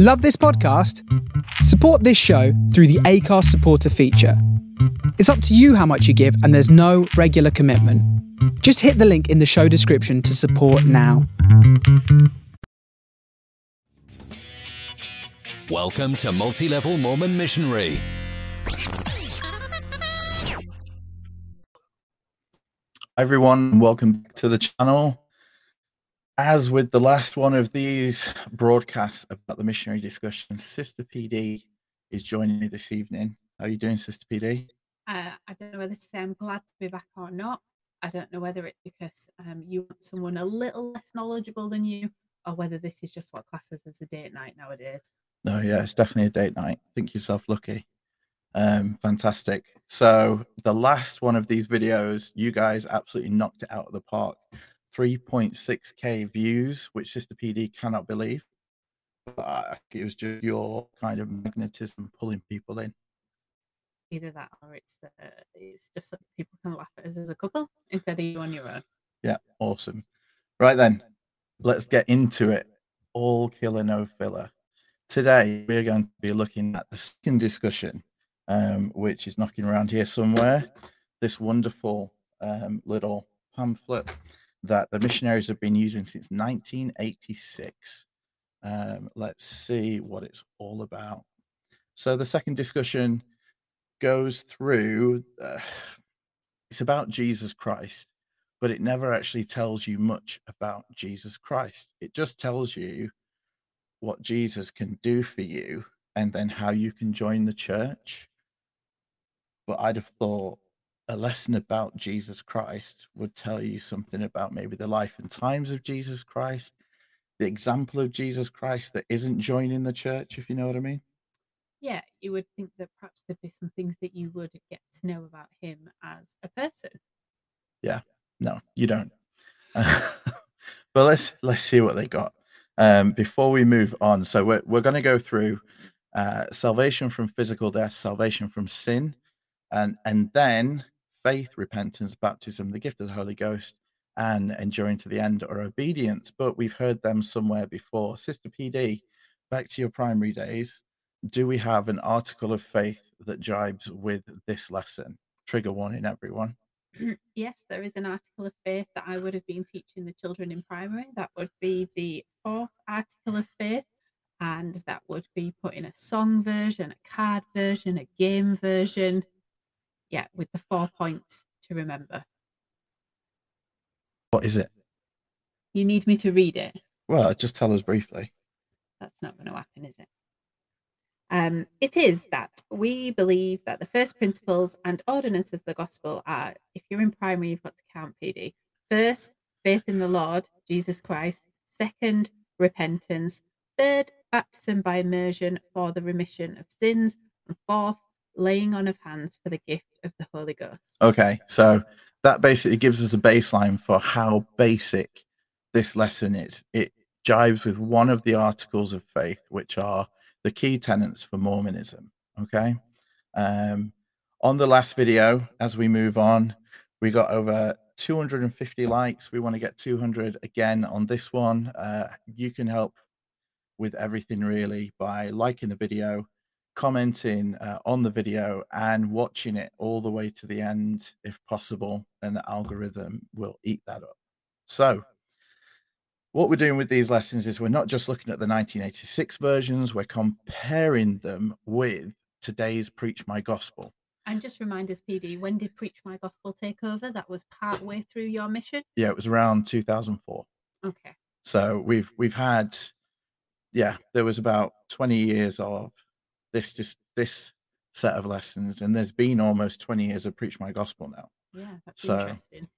Love this podcast? Support this show through the Acast supporter feature. It's up to you how much you give, and there's no regular commitment. Just hit the link in the show description to support now. Welcome to Multi Level Mormon Missionary. Hi everyone, welcome back to the channel. As with the last one of these broadcasts about the missionary discussion, Sister PD is joining me this evening. How are you doing, Sister PD? Uh, I don't know whether to say I'm glad to be back or not. I don't know whether it's because um, you want someone a little less knowledgeable than you, or whether this is just what classes as a date night nowadays. No, yeah, it's definitely a date night. Think yourself lucky. Um, fantastic. So the last one of these videos, you guys absolutely knocked it out of the park. 3.6k views, which Sister PD cannot believe. But it was just your kind of magnetism pulling people in. Either that, or it's it's just that people can laugh at us as a couple instead of you on your own. Yeah, awesome. Right then, let's get into it. All killer, no filler. Today we're going to be looking at the second discussion, um, which is knocking around here somewhere. This wonderful um, little pamphlet that the missionaries have been using since 1986. Um, let's see what it's all about. So, the second discussion goes through uh, it's about Jesus Christ, but it never actually tells you much about Jesus Christ. It just tells you what Jesus can do for you and then how you can join the church. But I'd have thought a lesson about Jesus Christ would tell you something about maybe the life and times of Jesus Christ, the example of Jesus Christ that isn't joining the church, if you know what I mean. Yeah, you would think that perhaps there'd be some things that you would get to know about him as a person. Yeah, no, you don't. but let's let's see what they got um, before we move on. So we're we're going to go through uh, salvation from physical death, salvation from sin, and and then faith, repentance, baptism, the gift of the Holy Ghost, and enduring to the end or obedience. But we've heard them somewhere before. Sister PD, back to your primary days. Do we have an article of faith that jibes with this lesson? Trigger warning, everyone. yes, there is an article of faith that I would have been teaching the children in primary. That would be the fourth article of faith. And that would be put in a song version, a card version, a game version, yeah, with the four points to remember. What is it? You need me to read it. Well, just tell us briefly. That's not going to happen, is it? Um, it is that we believe that the first principles and ordinances of the gospel are if you're in primary, you've got to count PD. First, faith in the Lord, Jesus Christ. Second, repentance. Third, baptism by immersion for the remission of sins. And fourth, laying on of hands for the gift of the Holy Ghost. Okay, so that basically gives us a baseline for how basic this lesson is. It jives with one of the articles of faith, which are the key tenets for Mormonism. Okay. Um, on the last video, as we move on, we got over 250 likes. We want to get 200 again on this one. Uh, you can help with everything really by liking the video, commenting uh, on the video and watching it all the way to the end if possible and the algorithm will eat that up. So what we're doing with these lessons is we're not just looking at the 1986 versions we're comparing them with today's preach my gospel. And just remind us pd when did preach my gospel take over? That was part way through your mission? Yeah it was around 2004 okay. So we've we've had yeah there was about 20 years of this just this set of lessons and there's been almost 20 years of preach my gospel now. Yeah that's so, interesting.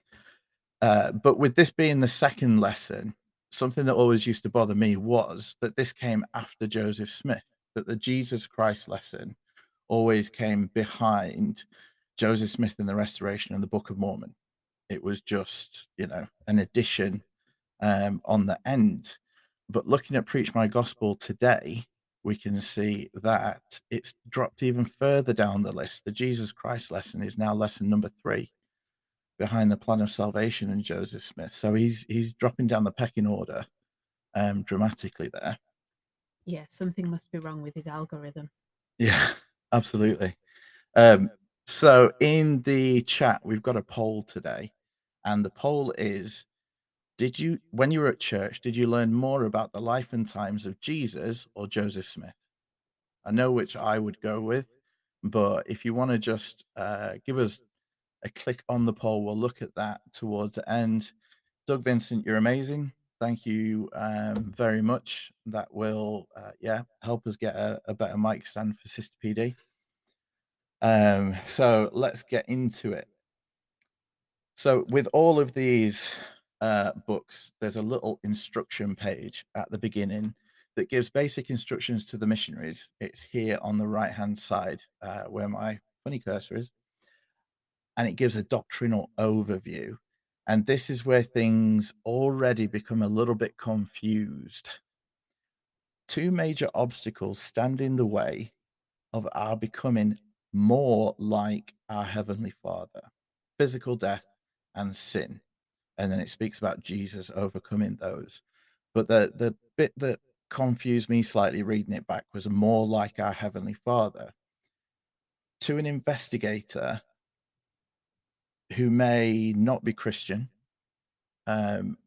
uh, but with this being the second lesson something that always used to bother me was that this came after joseph smith that the jesus christ lesson always came behind joseph smith and the restoration and the book of mormon. It was just you know an addition um, on the end. But looking at preach my gospel today we can see that it's dropped even further down the list. The Jesus Christ lesson is now lesson number three behind the plan of salvation and Joseph Smith. So he's he's dropping down the pecking order um dramatically there. Yeah, something must be wrong with his algorithm. Yeah, absolutely. Um, so in the chat, we've got a poll today, and the poll is Did you, when you were at church, did you learn more about the life and times of Jesus or Joseph Smith? I know which I would go with, but if you want to just uh, give us a click on the poll, we'll look at that towards the end. Doug Vincent, you're amazing. Thank you um, very much. That will, uh, yeah, help us get a, a better mic stand for Sister PD. Um, so let's get into it. So, with all of these uh, books, there's a little instruction page at the beginning that gives basic instructions to the missionaries. It's here on the right hand side uh, where my funny cursor is. And it gives a doctrinal overview. And this is where things already become a little bit confused. Two major obstacles stand in the way of our becoming more like our Heavenly Father physical death and sin. And then it speaks about Jesus overcoming those. But the, the bit that confused me slightly reading it back was more like our Heavenly Father. To an investigator who may not be Christian, um,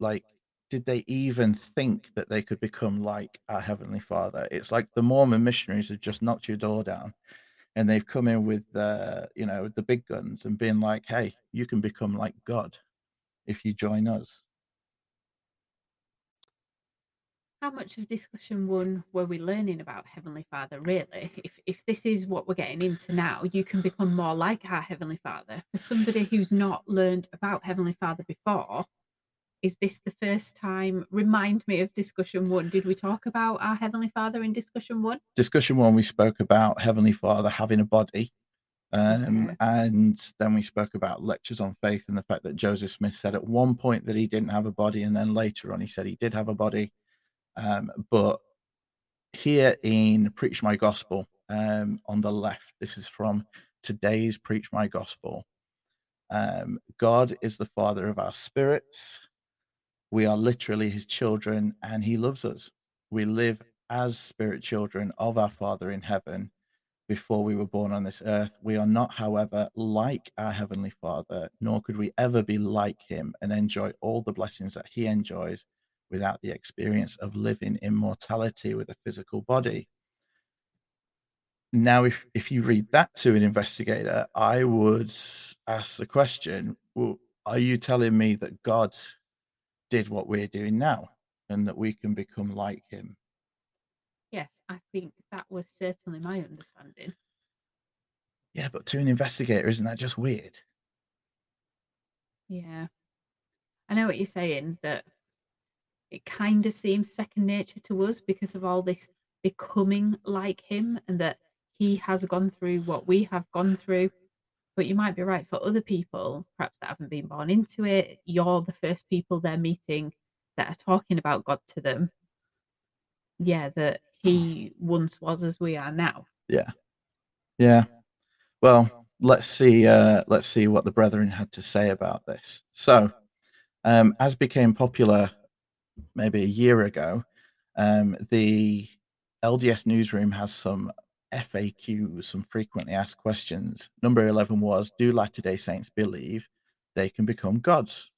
like, did they even think that they could become like our Heavenly Father? It's like the Mormon missionaries have just knocked your door down and they've come in with uh, you know the big guns and being like, "Hey, you can become like God if you join us." How much of discussion one were we learning about Heavenly Father? Really, if if this is what we're getting into now, you can become more like our Heavenly Father. For somebody who's not learned about Heavenly Father before, is this the first time? Remind me of discussion one. Did we talk about our Heavenly Father in discussion one? Discussion one, we spoke about Heavenly Father having a body. Um, Okay. and then we spoke about lectures on faith and the fact that Joseph Smith said at one point that he didn't have a body, and then later on he said he did have a body. Um, but here in Preach My Gospel, um, on the left, this is from today's Preach My Gospel. Um, God is the Father of our spirits. We are literally His children, and He loves us. We live as spirit children of our Father in heaven before we were born on this earth. We are not, however, like our Heavenly Father, nor could we ever be like Him and enjoy all the blessings that He enjoys without the experience of living immortality with a physical body. Now, if, if you read that to an investigator, I would ask the question well, Are you telling me that God did what we're doing now and that we can become like Him? Yes, I think that was certainly my understanding. Yeah, but to an investigator, isn't that just weird? Yeah. I know what you're saying, that it kind of seems second nature to us because of all this becoming like him and that he has gone through what we have gone through. But you might be right for other people, perhaps that haven't been born into it. You're the first people they're meeting that are talking about God to them. Yeah, that he once was as we are now. Yeah. Yeah. Well, let's see uh let's see what the brethren had to say about this. So, um as became popular maybe a year ago, um the LDS newsroom has some FAQs, some frequently asked questions. Number 11 was do Latter-day Saints believe they can become gods?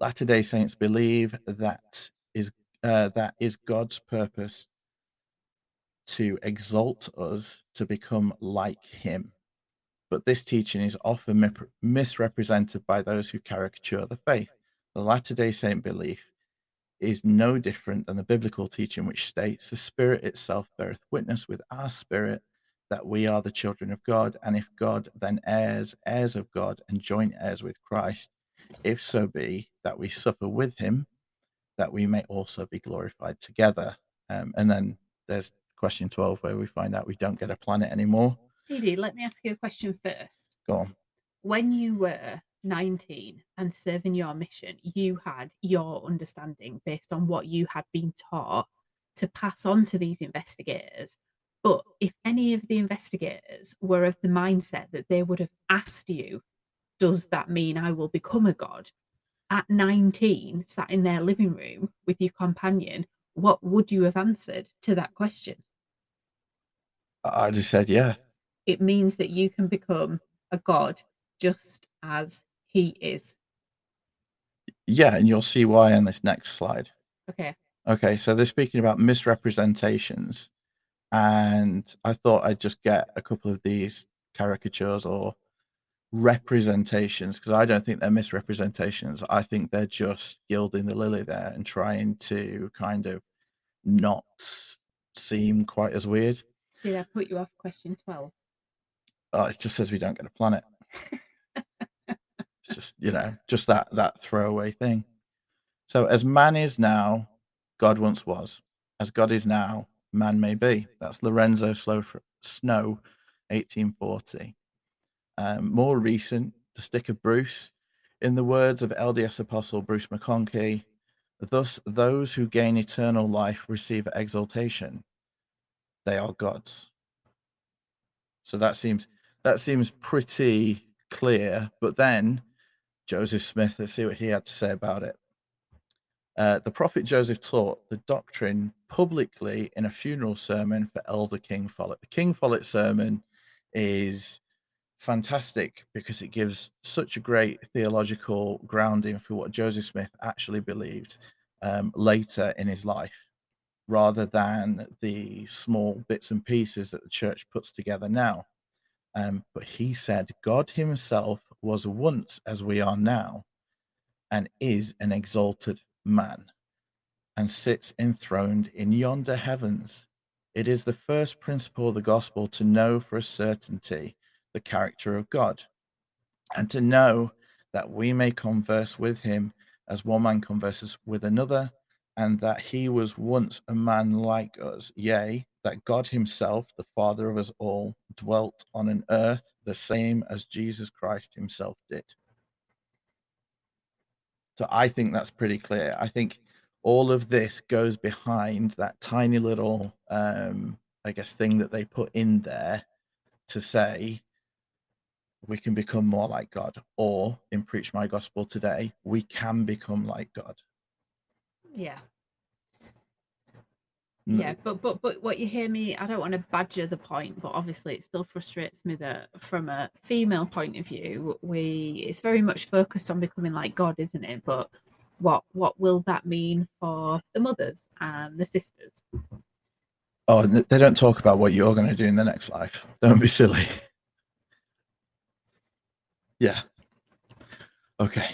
Latter-day Saints believe that is uh, that is God's purpose to exalt us to become like him. But this teaching is often misrepresented by those who caricature the faith. The Latter day Saint belief is no different than the biblical teaching, which states the Spirit itself beareth witness with our spirit that we are the children of God. And if God, then heirs, heirs of God, and joint heirs with Christ, if so be that we suffer with him, that we may also be glorified together. Um, and then there's question 12 where we find out we don't get a planet anymore. Edie, let me ask you a question first. Go on. when you were 19 and serving your mission, you had your understanding based on what you had been taught to pass on to these investigators. But if any of the investigators were of the mindset that they would have asked you, Does that mean I will become a god? At 19, sat in their living room with your companion, what would you have answered to that question? I just said, yeah. It means that you can become a god just as he is. Yeah, and you'll see why on this next slide. Okay. Okay, so they're speaking about misrepresentations, and I thought I'd just get a couple of these caricatures or representations because I don't think they're misrepresentations. I think they're just gilding the lily there and trying to kind of not seem quite as weird. Did I put you off question 12? Oh, it just says we don't get a planet. it's just, you know, just that that throwaway thing. So as man is now, God once was. As God is now, man may be. That's Lorenzo Snow, 1840. Um, more recent, the stick of Bruce. In the words of LDS Apostle Bruce McConkie, thus those who gain eternal life receive exaltation. They are gods. So that seems that seems pretty clear. But then Joseph Smith, let's see what he had to say about it. Uh, the prophet Joseph taught the doctrine publicly in a funeral sermon for Elder King Follett. The King Follett sermon is fantastic because it gives such a great theological grounding for what Joseph Smith actually believed um, later in his life, rather than the small bits and pieces that the church puts together now. Um, but he said, God himself was once as we are now and is an exalted man and sits enthroned in yonder heavens. It is the first principle of the gospel to know for a certainty the character of God and to know that we may converse with him as one man converses with another, and that he was once a man like us, yea, that God himself, the Father of us all, dwelt on an earth the same as Jesus Christ himself did. So I think that's pretty clear. I think all of this goes behind that tiny little, um, I guess, thing that they put in there to say we can become more like God, or in Preach My Gospel today, we can become like God. Yeah. Yeah, but but but what you hear me, I don't want to badger the point, but obviously it still frustrates me that from a female point of view, we it's very much focused on becoming like God, isn't it? But what what will that mean for the mothers and the sisters? Oh, they don't talk about what you're going to do in the next life. Don't be silly. yeah. Okay.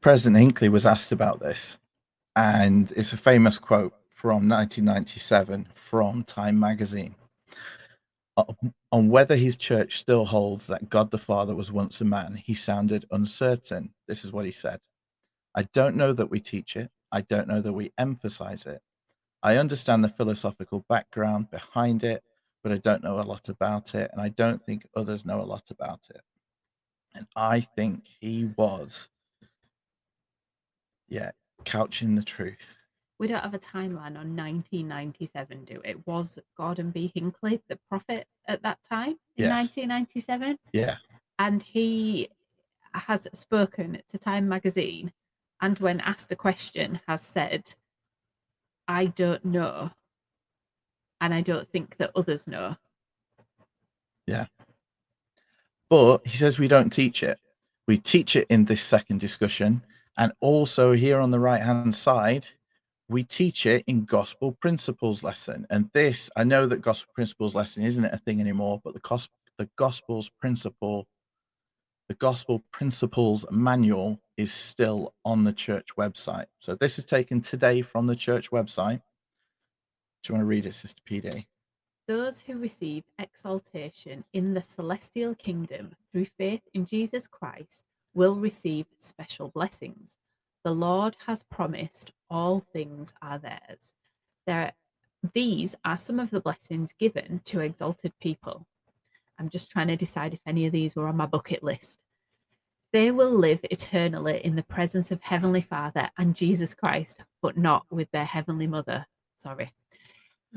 President Hinckley was asked about this, and it's a famous quote from 1997 from Time magazine on whether his church still holds that God the Father was once a man. He sounded uncertain. This is what he said I don't know that we teach it, I don't know that we emphasize it. I understand the philosophical background behind it, but I don't know a lot about it, and I don't think others know a lot about it. And I think he was, yeah, couching the truth we don't have a timeline on 1997, do it? Was Gordon B. Hinckley the prophet at that time in yes. 1997? Yeah. And he has spoken to Time magazine and when asked a question has said, I don't know. And I don't think that others know. Yeah. But he says we don't teach it. We teach it in this second discussion. And also here on the right hand side, we teach it in gospel principles lesson. And this, I know that gospel principles lesson isn't a thing anymore, but the gospel, the gospel's principle, the gospel principles manual is still on the church website. So this is taken today from the church website. Do you want to read it, Sister PD? Those who receive exaltation in the celestial kingdom through faith in Jesus Christ will receive special blessings. The Lord has promised all things are theirs. There, these are some of the blessings given to exalted people. I'm just trying to decide if any of these were on my bucket list. They will live eternally in the presence of Heavenly Father and Jesus Christ, but not with their Heavenly Mother. Sorry.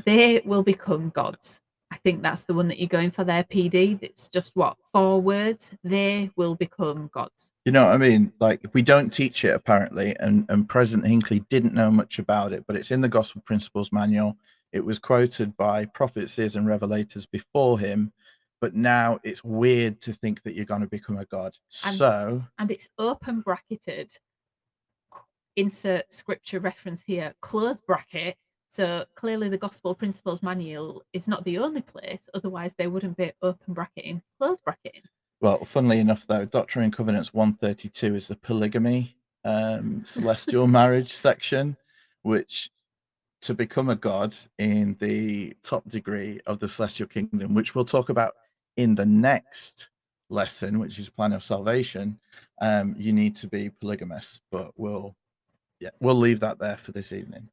They will become gods. I think that's the one that you're going for there, PD. It's just what four words. They will become gods. You know what I mean? Like we don't teach it apparently, and and President Hinckley didn't know much about it, but it's in the Gospel Principles Manual. It was quoted by prophets, seers, and revelators before him, but now it's weird to think that you're going to become a god. And- so and it's open bracketed. Insert scripture reference here, close bracket. So clearly, the Gospel Principles Manual is not the only place. Otherwise, they wouldn't be open bracketing, close bracketing. Well, funnily enough, though, Doctrine and Covenants 132 is the polygamy um, celestial marriage section, which to become a god in the top degree of the celestial kingdom, which we'll talk about in the next lesson, which is plan of salvation, um, you need to be polygamous. But we'll, yeah, we'll leave that there for this evening.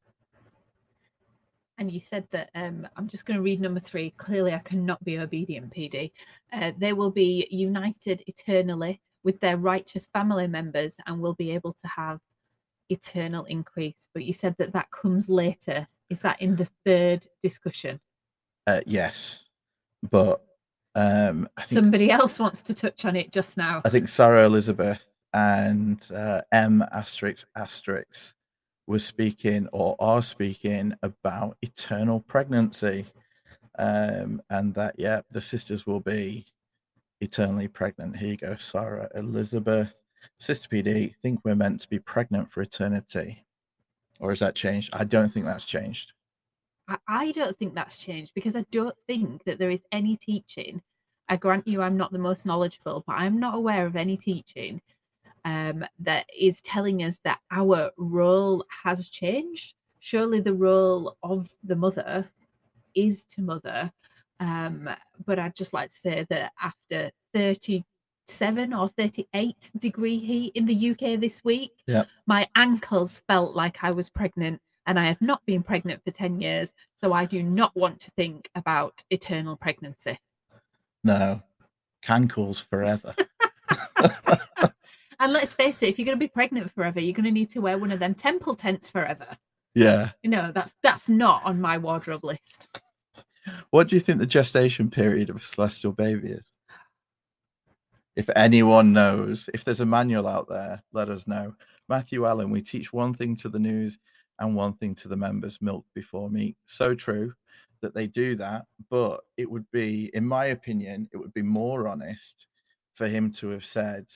And you said that um, I'm just going to read number three. Clearly, I cannot be obedient, PD. Uh, they will be united eternally with their righteous family members and will be able to have eternal increase. But you said that that comes later. Is that in the third discussion? Uh, yes, but um, I think Somebody else wants to touch on it just now. I think Sarah Elizabeth and uh, M asterisk asterisk was speaking or are speaking about eternal pregnancy, um, and that yeah, the sisters will be eternally pregnant. Here you go, Sarah Elizabeth, Sister PD. Think we're meant to be pregnant for eternity, or has that changed? I don't think that's changed. I, I don't think that's changed because I don't think that there is any teaching. I grant you, I'm not the most knowledgeable, but I'm not aware of any teaching um, that is telling us that our role has changed. Surely the role of the mother is to mother. Um, but I'd just like to say that after 37 or 38 degree heat in the UK this week, Yep. my ankles felt like I was pregnant and I have not been pregnant for 10 years. So I do not want to think about eternal pregnancy. No, cankles forever. And let's face it, if you're going to be pregnant forever, you're going to need to wear one of them temple tents forever. yeah. You know, that's that's not on my wardrobe list. What do you think the gestation period of a celestial baby is? If anyone knows, if there's a manual out there, let us know. Matthew Allen, we teach one thing to the news and one thing to the members milk before meat. So true that they do that, but it would be, in my opinion, it would be more honest for him to have said,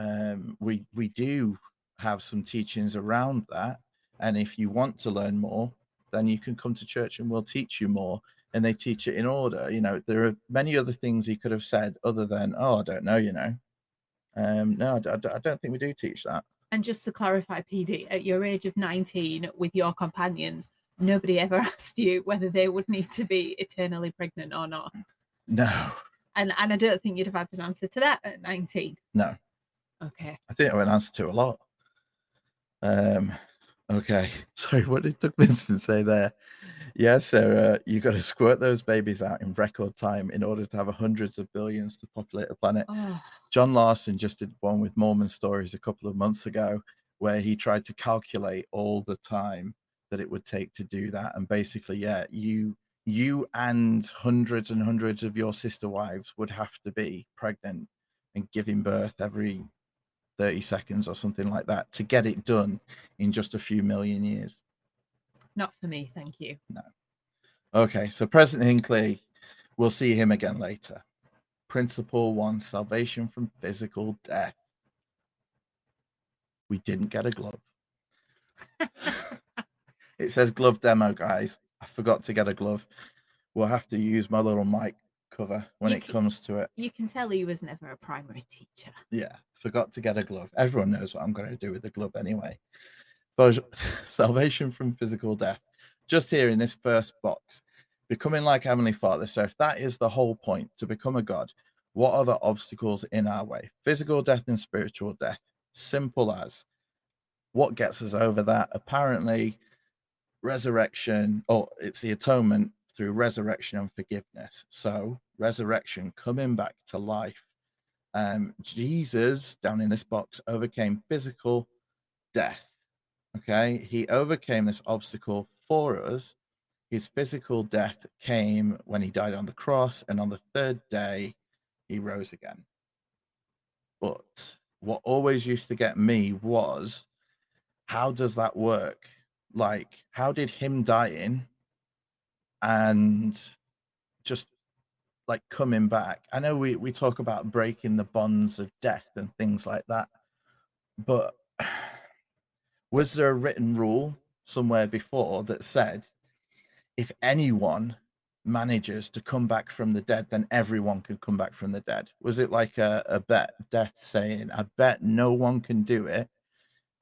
um, we we do have some teachings around that, and if you want to learn more, then you can come to church and we'll teach you more and they teach it in order. You know, there are many other things he could have said other than, "Oh, I don't know," you know. Um, no, i, I don't think we do teach that. And just to clarify, PD, at your age of 19 with your companions, nobody ever asked you whether they would need to be eternally pregnant or not. No, And and I don't think you'd have had an answer to that at 19. no, Okay. I think I would answer to a lot. Um, okay. Sorry, what did Doug Vincent say there? Yeah, Sarah, you got to squirt those babies out in record time in order to have hundreds of billions to populate a planet. Oh, John Larson just did one with Mormon Stories a couple of months ago where he tried to calculate all the time that it would take to do that. And basically, yeah, you you and hundreds and hundreds of your sister wives would have to be pregnant and giving birth every 30 seconds or something like that to get it done in just a few million years. not for me, thank you. No. Okay, so President Hinckley, we'll see him again later. Principle one salvation from physical death. We didn't get a glove. it says glove demo, guys. I forgot to get a glove. We'll have to use my little mic cover when You it can- comes to it. You can tell he was never a primary teacher. Yeah, forgot to get a glove. Everyone knows what I'm going to do with the glove anyway. Salvation from physical death. Just here in this first box, becoming like Heavenly Father. So, if that is the whole point to become a God, what are the obstacles in our way? Physical death and spiritual death. Simple as what gets us over that? Apparently, resurrection, or it's the atonement through resurrection and forgiveness. So, resurrection, coming back to life um, Jesus down in this box overcame physical death. Okay, he overcame this obstacle for us his physical death came when he died on the cross, and on the third day, he rose again. But what always used to get me was how does that work? Like, how did him dying and just like coming back? I know we, we talk about breaking the bonds of death and things like that, but was there a written rule somewhere before that said if anyone manages to come back from the dead, then everyone can come back from the dead? Was it like a, a bet death saying, I bet no one can do it?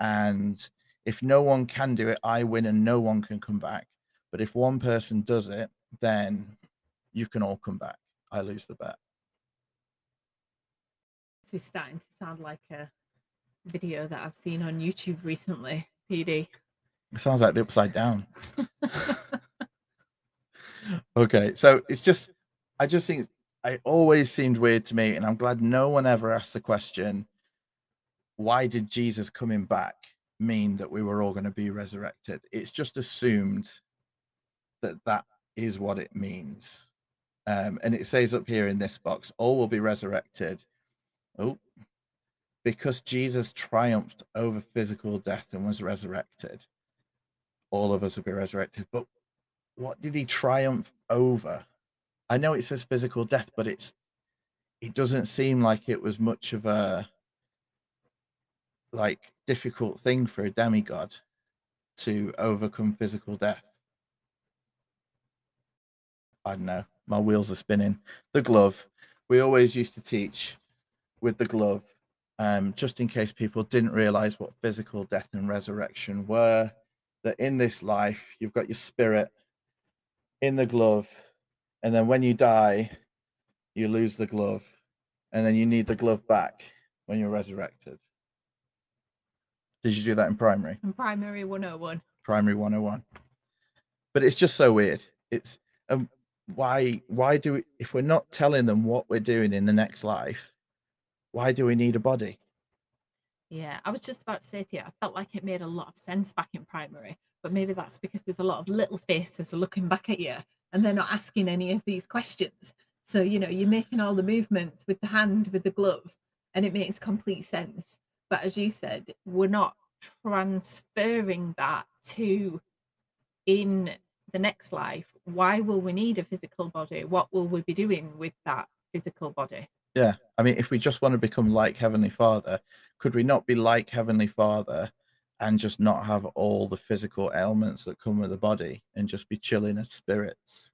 And if no one can do it, I win and no one can come back. But if one person does it, then you can all come back. I lose the bet. This is starting to sound like a video that I've seen on YouTube recently, PD. It sounds like the upside down. okay, so it's just, I just think it always seemed weird to me, and I'm glad no one ever asked the question, why did Jesus coming back mean that we were all going to be resurrected? It's just assumed that that is what it means. Um, and it says up here in this box, all will be resurrected. Oh, because Jesus triumphed over physical death and was resurrected, all of us will be resurrected. But what did he triumph over? I know it says physical death, but it's it doesn't seem like it was much of a like difficult thing for a demigod to overcome physical death. I don't know. My wheels are spinning. The glove. We always used to teach with the glove, um, just in case people didn't realize what physical death and resurrection were. That in this life, you've got your spirit in the glove, and then when you die, you lose the glove, and then you need the glove back when you're resurrected. Did you do that in primary? In primary 101. Primary 101. But it's just so weird. It's um, why why do we, if we're not telling them what we're doing in the next life, why do we need a body? Yeah, I was just about to say to you, I felt like it made a lot of sense back in primary, but maybe that's because there's a lot of little faces looking back at you and they're not asking any of these questions. So, you know, you're making all the movements with the hand, with the glove, and it makes complete sense. But as you said, we're not transferring that to in the next life. Why will we need a physical body? What will we be doing with that physical body? Yeah. I mean, if we just want to become like Heavenly Father, could we not be like Heavenly Father and just not have all the physical ailments that come with the body and just be chilling as spirits?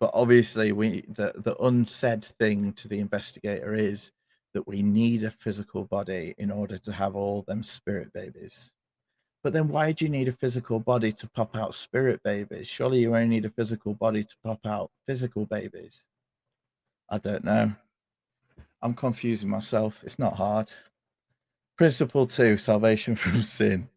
But obviously, we the, the unsaid thing to the investigator is that we need a physical body in order to have all them spirit babies. But then why do you need a physical body to pop out spirit babies? Surely you only need a physical body to pop out physical babies. I don't know. I'm confusing myself. It's not hard. Principle two, salvation from sin.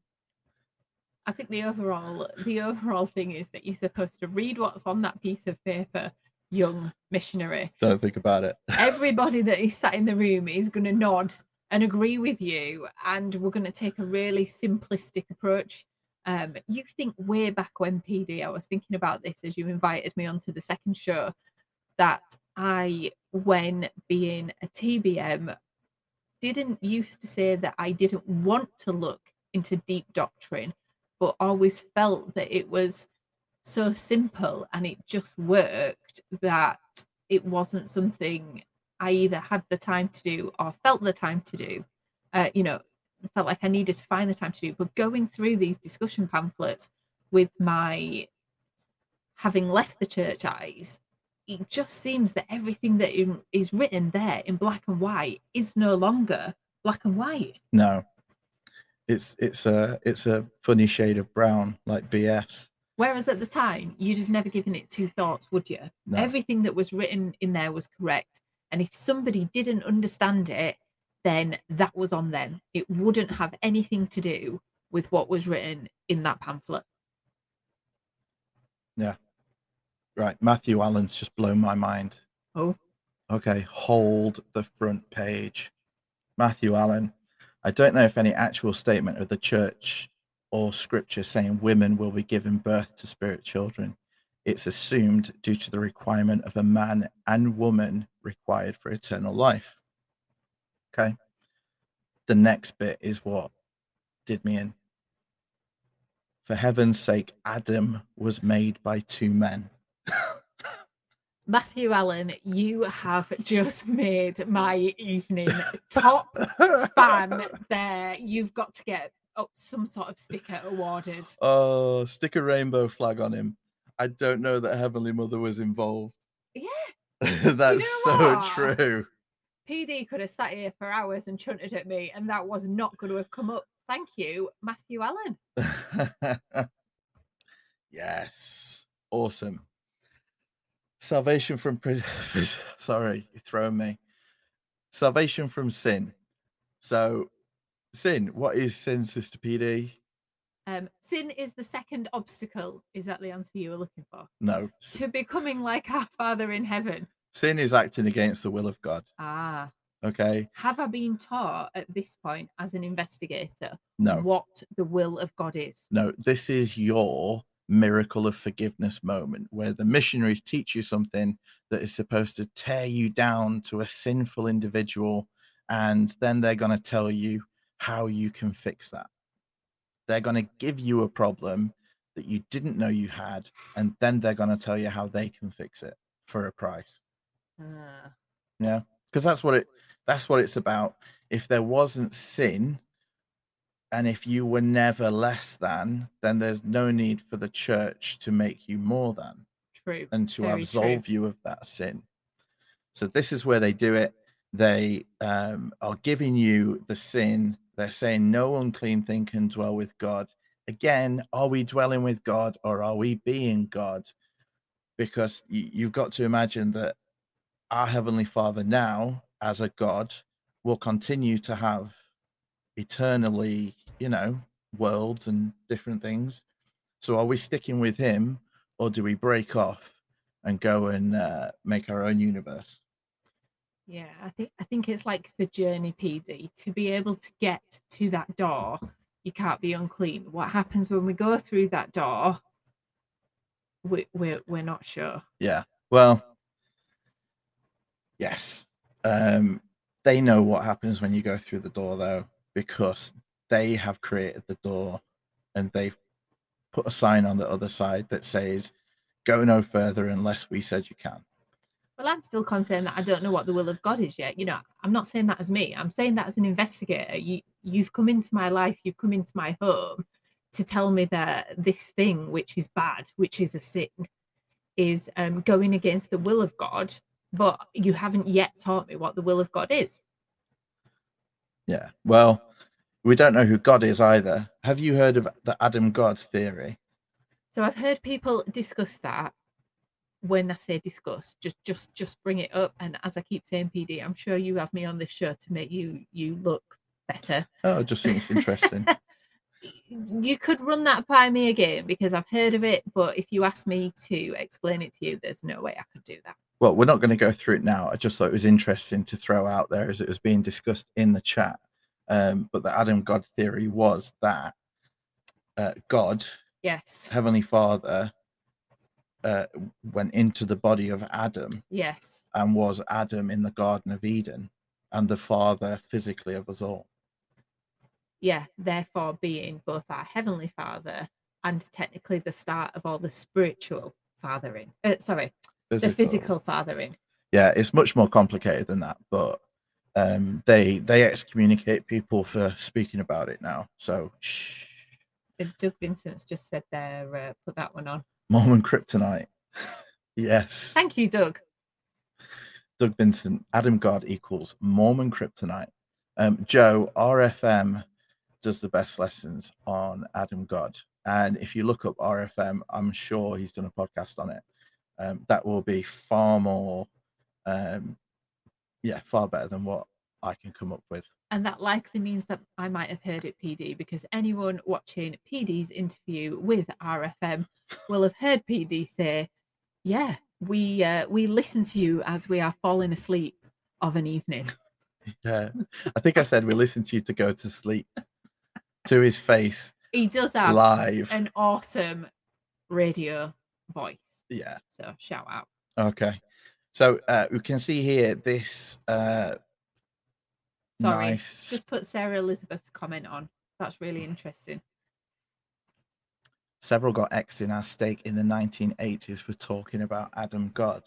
I think the overall the overall thing is that you're supposed to read what's on that piece of paper, young missionary. Don't think about it. Everybody that is sat in the room is going to nod and agree with you, and we're going to take a really simplistic approach. Um, you think way back when PD, I was thinking about this as you invited me onto the second show, that I, when being a TBM, didn't used to say that I didn't want to look into deep doctrine, but always felt that it was so simple and it just worked that it wasn't something I either had the time to do or felt the time to do. Uh, you know, felt like I needed to find the time to do. But going through these discussion pamphlets with my having left the church eyes, it just seems that everything that is written there in black and white is no longer black and white. No, it's it's a it's a funny shade of brown, like BS. Whereas at the time, you'd have never given it two thoughts, would you? No. Everything that was written in there was correct. And if somebody didn't understand it, then that was on them. It wouldn't have anything to do with what was written in that pamphlet. Yeah. Right. Matthew Allen's just blown my mind. Oh. Okay. Hold the front page. Matthew Allen. I don't know if any actual statement of the church or scripture saying women will be given birth to spirit children it's assumed due to the requirement of a man and woman required for eternal life. Okay. The next bit is what did me in. For heaven's sake, Adam was made by two men. Matthew Allen, you have just made my evening top fan there. You've got to get oh, some sort of sticker awarded. Oh, stick a rainbow flag on him. I don't know that Heavenly Mother was involved. Yeah, That's know so what? true. PD could have sat here for hours and chunted at me, and that was not going to have come up. Thank you, Matthew Allen. yes. Awesome. Salvation from sorry, you're throwing me. Salvation from sin. So sin, what is sin, Sister PD? Um, sin is the second obstacle. Is that the answer you were looking for? No. To becoming like our Father in heaven. Sin is acting against the will of God. Ah, Okay. have I been taught at this point as an investigator No. what the will of God is? No, this is your miracle of forgiveness moment where the missionaries teach you something that is supposed to tear you down to a sinful individual. And then they're going to tell you how you can fix that. They're going to give you a problem that you didn't know you had. And then they're going to tell you how they can fix it for a price. Ah, Yeah. Because that's what it that's what it's about. If there wasn't sin, and if you were never less than, then there's no need for the church to make you more than true. and to Very true. absolve you of that sin. So this is where they do it. They um, are giving you the sin. They're saying no unclean thing can dwell with God. Again, are we dwelling with God or are we being God? Because you've got to imagine that our heavenly Father now, as a God, will continue to have eternally, you know, worlds and different things. So are we sticking with him or do we break off and go and uh, make our own universe? Yeah, I think I think it's like the journey PD. To be able to get to that door, you can't be unclean. What happens when we go through that door? We, we're we're not sure. Yeah. Well, yes. Um, they know what happens when you go through the door, though, because they have created the door and they've put a sign on the other side that says, go no further unless we said you can. Well, I'm still concerned that I don't know what the will of God is yet. You know, I'm not saying that as me. I'm saying that as an investigator. You you've come into my life, you've come into my home to tell me that this thing, which is bad, which is a sin, is um, going against the will of God. But you haven't yet taught me what the will of God is. Yeah. Well, we don't know who God is either. Have you heard of the Adam God theory? So I've heard people discuss that. When I say discuss, just just just bring it up. And as I keep saying, PD, I'm sure you have me on this show to make you you look better. Oh, I just think it's interesting. you could run that by me again because I've heard of it, but if you ask me to explain it to you, there's no way I could do that. well, we're not going to go through it now. I just thought it was interesting to throw out there as it was being discussed in the chat. Um, but the Adam God theory was that uh, God, Yes, Heavenly Father, uh, went into the body of Adam yes, and was Adam in the Garden of Eden and the Father physically of us all. yeah. Therefore, being both our heavenly Father and technically the start of all the spiritual fathering. Uh, sorry, the physical fathering. Yeah, it's much more complicated than that, but um, they they excommunicate people for speaking about it now. So shh. Doug Vincent's just said there. Uh, put that one on. Mormon kryptonite. yes. Thank you, Doug. Doug Vincent, Adam God equals Mormon kryptonite. Um, Joe, RFM does the best lessons on Adam God. And if you look up RFM, I'm sure he's done a podcast on it. Um, that will be far more, um, yeah, far better than what I can come up with. And that likely means that I might have heard it PD because anyone watching PD's interview with RFM will have heard PD say, "Yeah, we uh, we listen to you as we are falling asleep of an evening." Yeah. I think I said we listen to you to go to sleep to his face He does have live. an awesome radio voice. Yeah. So shout out. Okay. So uh, we can see here this uh, Sorry, nice. just put Sarah Elizabeth's comment on. That's really interesting. Several got X in our stake in the 1980s for talking about Adam God.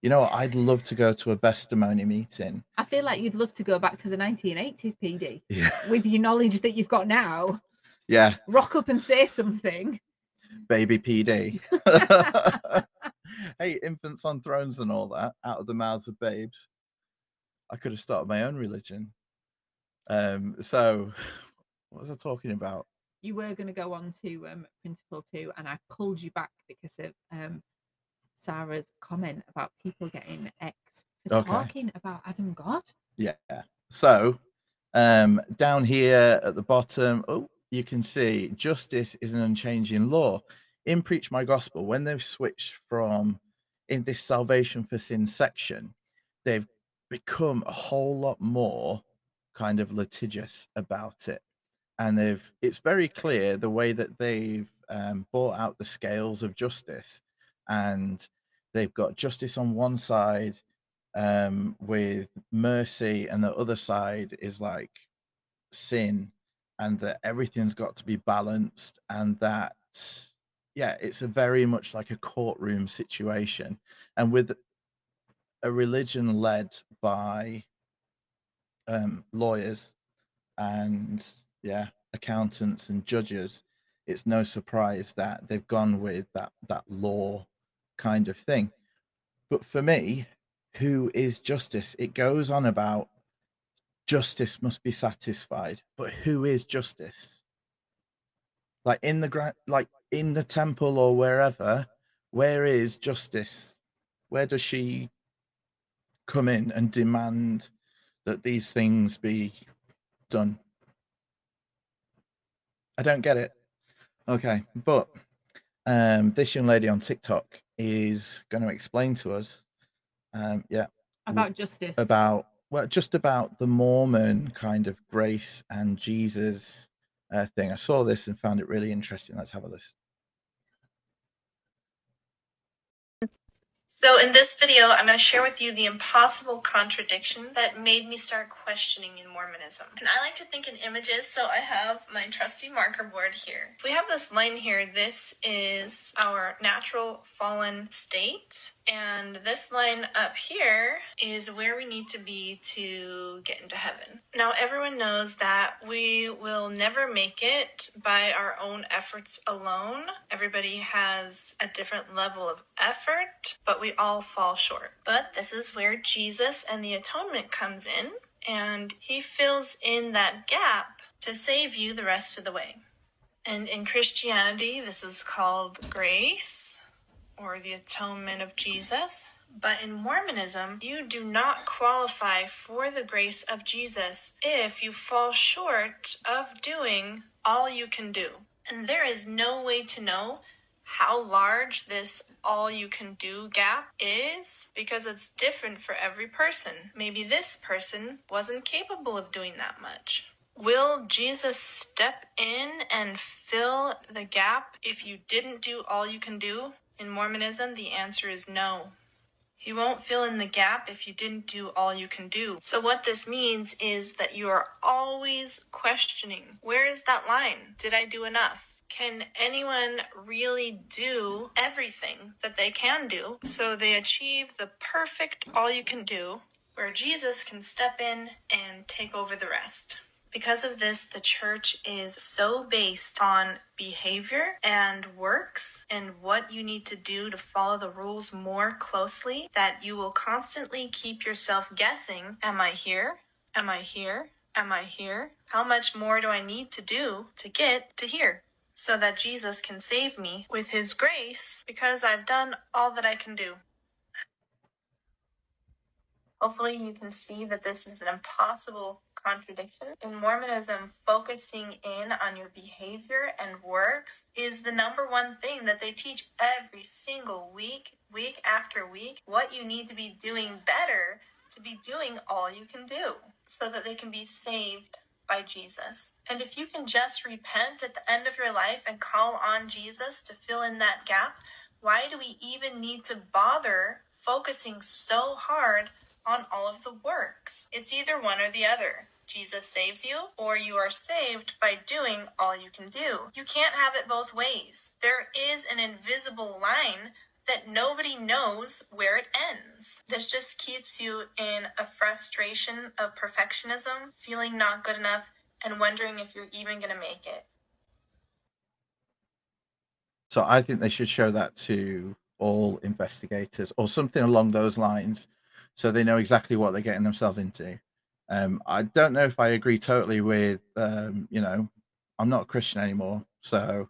You know what? I'd love to go to a testimony meeting. I feel like you'd love to go back to the 1980s, PD, Yeah. with your knowledge that you've got now. Yeah. Rock up and say something. Baby PD. hey, infants on thrones and all that out of the mouths of babes. I could have started my own religion. Um, so what was I talking about? You were going to go on to um, Principle 2, and I pulled you back because of um, Sarah's comment about people getting X for Okay. talking about Adam God. Yeah. So um down here at the bottom, oh, you can see justice is an unchanging law. In Preach My Gospel, when they've switched from in this salvation for sin section, they've become a whole lot more kind of litigious about it. And they've it's very clear the way that they've um, brought out the scales of justice and they've got justice on one side um with mercy and the other side is like sin and that everything's got to be balanced and that yeah it's a very much like a courtroom situation and with a religion led by um lawyers and yeah accountants and judges it's no surprise that they've gone with that that law kind of thing. But for me who is justice? It goes on about justice must be satisfied but who is justice? Like in the like in the temple or wherever where is justice? Where does she come in and demand that these things be done. I don't get it. Okay but um this young lady on tiktok is going to explain to us um yeah About justice. about well just about the mormon kind of grace and jesus uh, thing. I saw this and found it really interesting. Let's have a listen So in this video, I'm going to share with you the impossible contradiction that made me start questioning in Mormonism. And I like to think in images, so I have my trusty marker board here. If we have this line here, this is our natural fallen state. And this line up here is where we need to be to get into heaven. Now, everyone knows that we will never make it by our own efforts alone. Everybody has a different level of effort, but we all fall short. But this is where Jesus and the atonement comes in, and he fills in that gap to save you the rest of the way. And in Christianity, this is called grace or the atonement of Jesus. But in Mormonism, you do not qualify for the grace of Jesus if you fall short of doing all you can do. And there is no way to know how large this all you can do gap is because it's different for every person. Maybe this person wasn't capable of doing that much. Will Jesus step in and fill the gap if you didn't do all you can do? In Mormonism, the answer is no. He won't fill in the gap if you didn't do all you can do. So, what this means is that you are always questioning where is that line? Did I do enough? Can anyone really do everything that they can do so they achieve the perfect all you can do where Jesus can step in and take over the rest? Because of this, the church is so based on behavior and works and what you need to do to follow the rules more closely that you will constantly keep yourself guessing Am I here? Am I here? Am I here? How much more do I need to do to get to here? So that Jesus can save me with his grace because I've done all that I can do. Hopefully, you can see that this is an impossible contradiction. In Mormonism, focusing in on your behavior and works is the number one thing that they teach every single week, week after week. What you need to be doing better to be doing all you can do so that they can be saved by Jesus. And if you can just repent at the end of your life and call on Jesus to fill in that gap, why do we even need to bother focusing so hard on all of the works? It's either one or the other. Jesus saves you, or you are saved by doing all you can do. You can't have it both ways. There is an invisible line that nobody knows where it ends. This just keeps you in a frustration of perfectionism, feeling not good enough, and wondering if you're even going to make it. So I think they should show that to all investigators or something along those lines so they know exactly what they're getting themselves into. Um, I don't know if I agree totally with, um, you know, I'm not a Christian anymore. So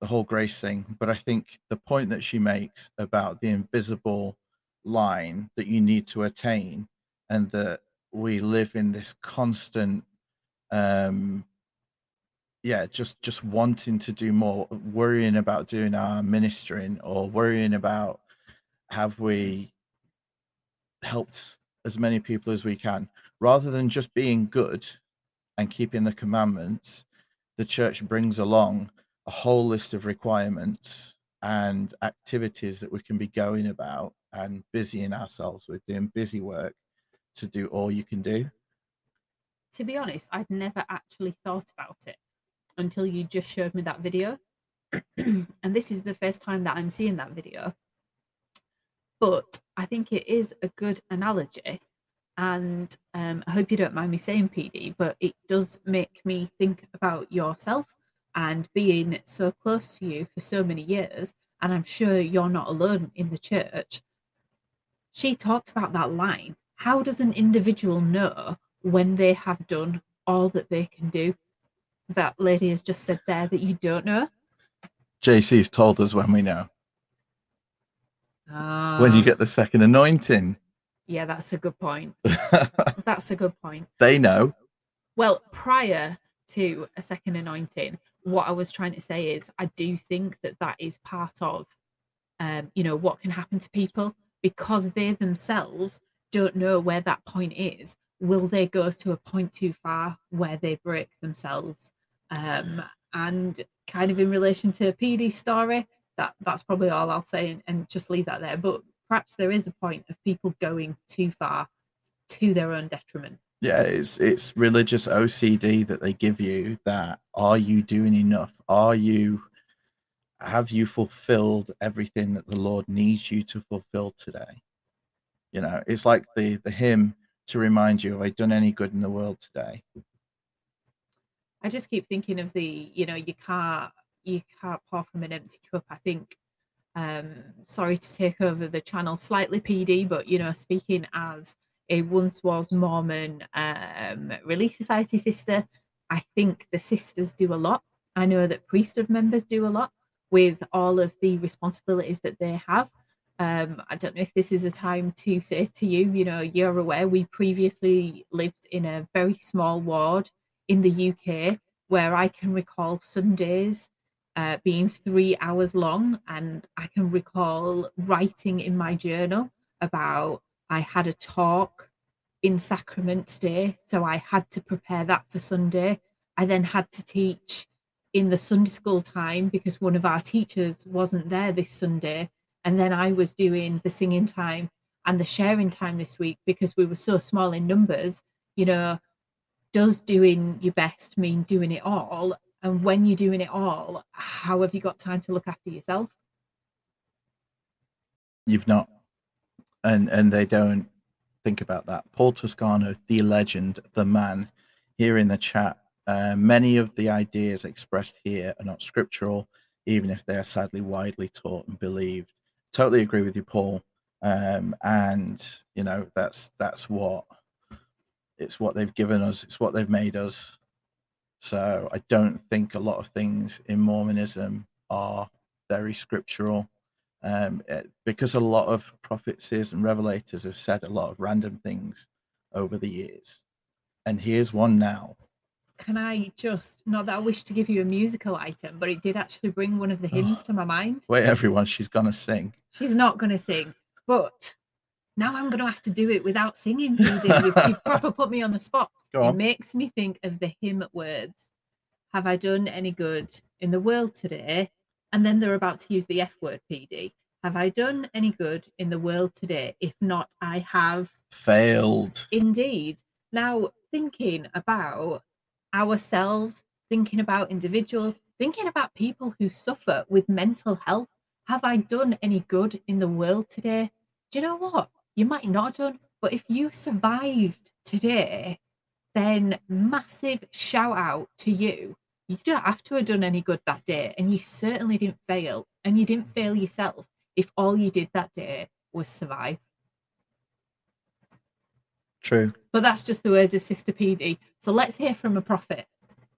the whole grace thing. But I think the point that she makes about the invisible line that you need to attain and that we live in this constant um yeah just just wanting to do more worrying about doing our ministering or worrying about have we helped as many people as we can rather than just being good and keeping the commandments the church brings along a whole list of requirements and activities that we can be going about and busying ourselves with doing busy work to do all you can do. To be honest, I'd never actually thought about it until you just showed me that video. and this is the first time that I'm seeing that video. But I think it is a good analogy. And um, I hope you don't mind me saying PD, but it does make me think about yourself and being so close to you for so many years, and I'm sure you're not alone in the church. She talked about that line. How does an individual know when they have done all that they can do? That lady has just said there that you don't know. JC's told us when we know. Uh, when you get the second anointing. Yeah, that's a good point. that's a good point. They know. Well, prior to a second anointing, what I was trying to say is I do think that that is part of, um, you know, what can happen to people because they themselves don't know where that point is. Will they go to a point too far where they break themselves? Um, and kind of in relation to PD story, that that's probably all I'll say, and, and just leave that there. But perhaps there is a point of people going too far to their own detriment yeah it's it's religious ocd that they give you that are you doing enough? Are you have you fulfilled everything that the lord needs you to fulfill today? You know it's like the the hymn to remind you have i done any good in the world today. I just keep thinking of the you know you can't you can't pour from an empty cup i think um sorry to take over the channel slightly pd but you know speaking as a once was Mormon um, Relief Society sister. I think the sisters do a lot. I know that priesthood members do a lot with all of the responsibilities that they have. Um, I don't know if this is a time to say to you, you know, you're aware we previously lived in a very small ward in the UK where I can recall Sundays uh, being three hours long. And I can recall writing in my journal about I had a talk in sacrament today, so I had to prepare that for Sunday. I then had to teach in the Sunday school time because one of our teachers wasn't there this Sunday. And then I was doing the singing time and the sharing time this week because we were so small in numbers. You know, does doing your best mean doing it all? And when you're doing it all, how have you got time to look after yourself? You've not and and they don't think about that. Paul Toscano, the legend, the man, here in the chat. Uh, many of the ideas expressed here are not scriptural, even if they are sadly widely taught and believed. Totally agree with you, Paul. Um, and you know that's that's what it's what they've given us. It's what they've made us. So I don't think a lot of things in Mormonism are very scriptural um, eh, because a lot of prophecies and revelators have said a lot of random things over the years. And here's one now. Can I just, not that I wish to give you a musical item, but it did actually bring one of the hymns oh, to my mind. Wait, everyone, she's going to sing. She's not going to sing, but Now I'm going to have to do it without singing. You've, you've proper put me on the spot. Go It makes me think of the hymn words. Have I done any good in the world today? And then they're about to use the F word, PD. Have I done any good in the world today? If not, I have Failed. indeed. Now, thinking about ourselves, thinking about individuals, thinking about people who suffer with mental health. Have I done any good in the world today? Do you know what? You might not have done, but if you survived today, then massive shout out to you. You don't have to have done any good that day, and you certainly didn't fail, and you didn't fail yourself if all you did that day was survive. True. But that's just the words of Sister PD. So let's hear from a prophet.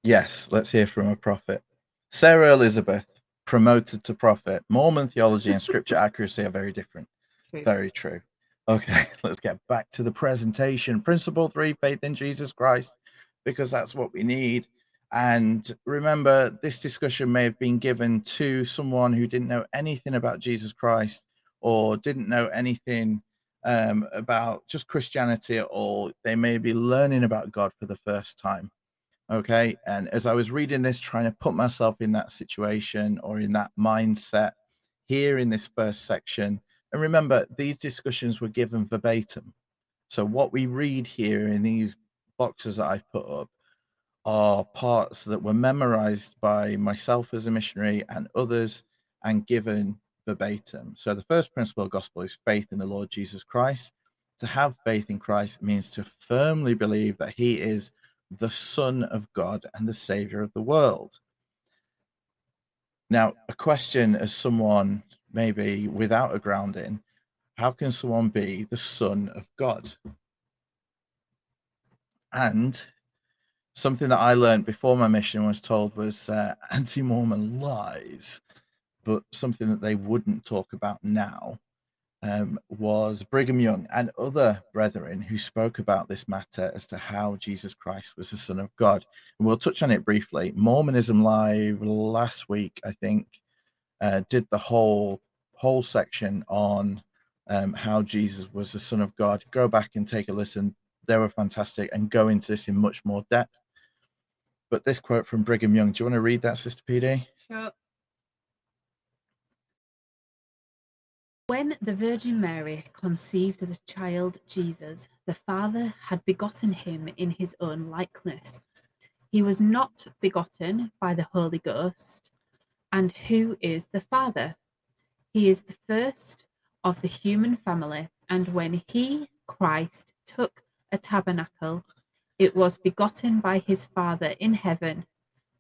Yes, let's hear from a prophet. Sarah Elizabeth, promoted to prophet. Mormon theology and scripture accuracy are very different. True. Very true. Okay, let's get back to the presentation. Principle three faith in Jesus Christ, because that's what we need. And remember, this discussion may have been given to someone who didn't know anything about Jesus Christ or didn't know anything um, about just Christianity at all. They may be learning about God for the first time. Okay. And as I was reading this, trying to put myself in that situation or in that mindset here in this first section, and remember, these discussions were given verbatim. So what we read here in these boxes that I've put up are parts that were memorized by myself as a missionary and others and given verbatim. So the first principle of gospel is faith in the Lord Jesus Christ. To have faith in Christ means to firmly believe that he is the Son of God and the Savior of the world. Now, a question as someone maybe without a grounding, how can someone be the Son of God? And something that I learned before my mission was told was uh, anti Mormon lies, but something that they wouldn't talk about now um, was Brigham Young and other brethren who spoke about this matter as to how Jesus Christ was the Son of God. And we'll touch on it briefly. Mormonism Live last week, I think, uh, did the whole whole section on um, how Jesus was the Son of God. Go back and take a listen. They were fantastic and go into this in much more depth. But this quote from Brigham Young, do you want to read that, Sister PD? Sure. When the Virgin Mary conceived the child Jesus, the Father had begotten him in his own likeness. He was not begotten by the Holy Ghost. And who is the Father? He is the first of the human family, and when he, Christ, took a tabernacle, it was begotten by his Father in heaven,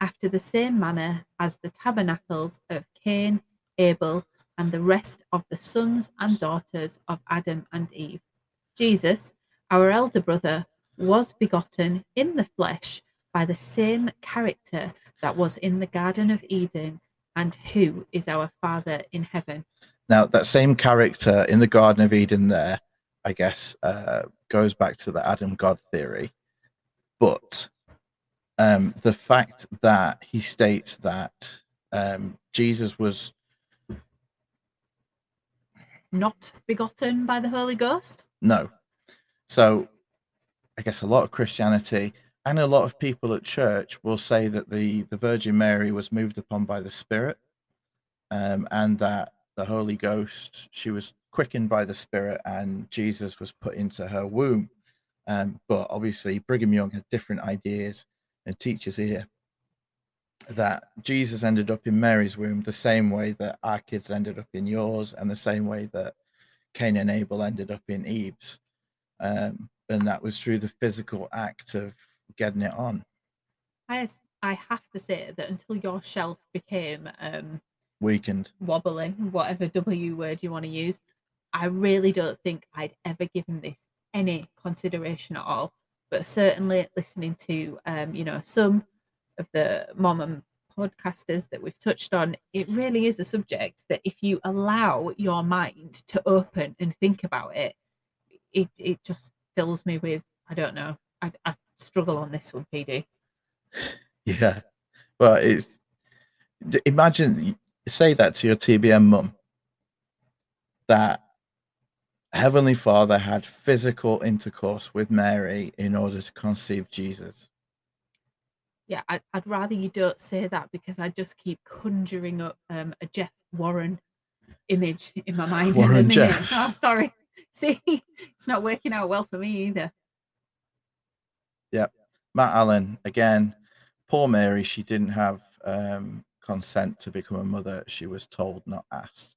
after the same manner as the tabernacles of Cain, Abel, and the rest of the sons and daughters of Adam and Eve. Jesus, our elder brother, was begotten in the flesh by the same character that was in the Garden of Eden, and who is our Father in heaven. Now, that same character in the Garden of Eden there, I guess, uh, goes back to the Adam God theory. But um, the fact that he states that um, Jesus was Not begotten by the Holy Ghost? no. So I guess a lot of Christianity and a lot of people at church will say that the, the Virgin Mary was moved upon by the Spirit um, and that the Holy Ghost, she was quickened by the Spirit and Jesus was put into her womb. Um, but obviously, Brigham Young has different ideas and teaches here that Jesus ended up in Mary's womb the same way that our kids ended up in yours, and the same way that Cain and Abel ended up in Eve's. Um, and that was through the physical act of getting it on. I, I have to say that until your shelf became um, Weakened. wobbly, whatever W word you want to use, I really don't think I'd ever given this any consideration at all. But certainly listening to, um, you know, some of the Mormon podcasters that we've touched on, it really is a subject that if you allow your mind to open and think about it, it, it just fills me with, I don't know, I, I struggle on this one, PD. Yeah. Well, it's imagine say that to your TBM mum that Heavenly Father had physical intercourse with Mary in order to conceive Jesus. Yeah, I, I'd rather you don't say that because I just keep conjuring up um, a Jeff Warren image in my mind. Warren at the minute. Jeffs. Oh, sorry. See, it's not working out well for me either. Yeah, Matt Allen, again, poor Mary, she didn't have um, consent to become a mother. She was told, not asked.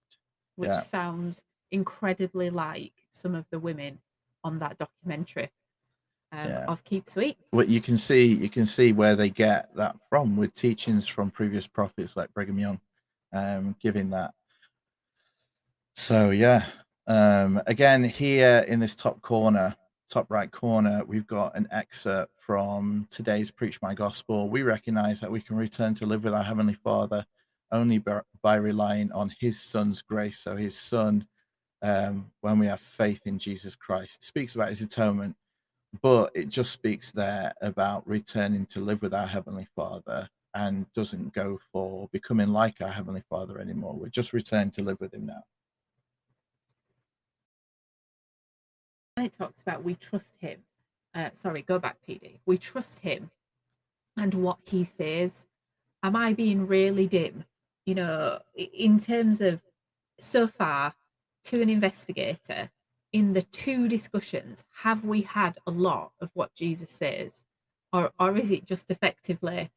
which Yeah. sounds incredibly like some of the women on that documentary um, Yeah. of Keep Sweet. Well, you can see you can see where they get that from with teachings from previous prophets like Brigham Young, um, giving that. So yeah, um, again here in this top corner, top right corner, we've got an excerpt from today's Preach My Gospel. We recognize that we can return to live with our Heavenly Father only by, by relying on His Son's grace. So His Son, um, when we have faith in Jesus Christ, it speaks about His atonement but it just speaks there about returning to live with our heavenly father and doesn't go for becoming like our heavenly father anymore we're just returning to live with him now And it talks about we trust him. Uh, sorry, go back, PD. We trust him and what he says. Am I being really dim? You know, in terms of so far to an investigator, in the two discussions, have we had a lot of what Jesus says? Or, or is it just effectively,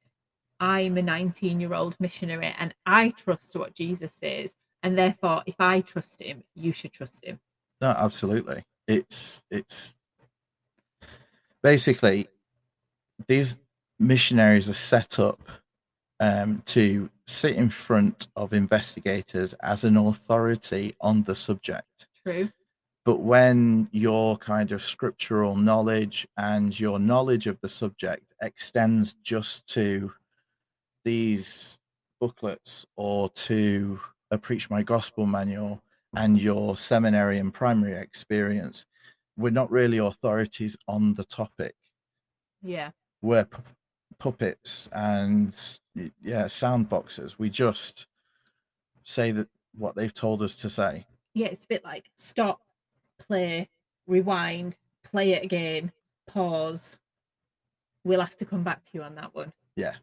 I'm a 19 year old missionary and I trust what Jesus says. And therefore, if I trust him, you should trust him. no absolutely it's it's basically these missionaries are set up um, to sit in front of investigators as an authority on the subject True. but when your kind of scriptural knowledge and your knowledge of the subject extends just to these booklets or to a preach my gospel manual and your seminary and primary experience we're not really authorities on the topic Yeah. we're puppets and yeah sound boxes we just say that what they've told us to say yeah, it's a bit like stop, play, rewind, play it again, pause. We'll have to come back to you on that one. Yeah.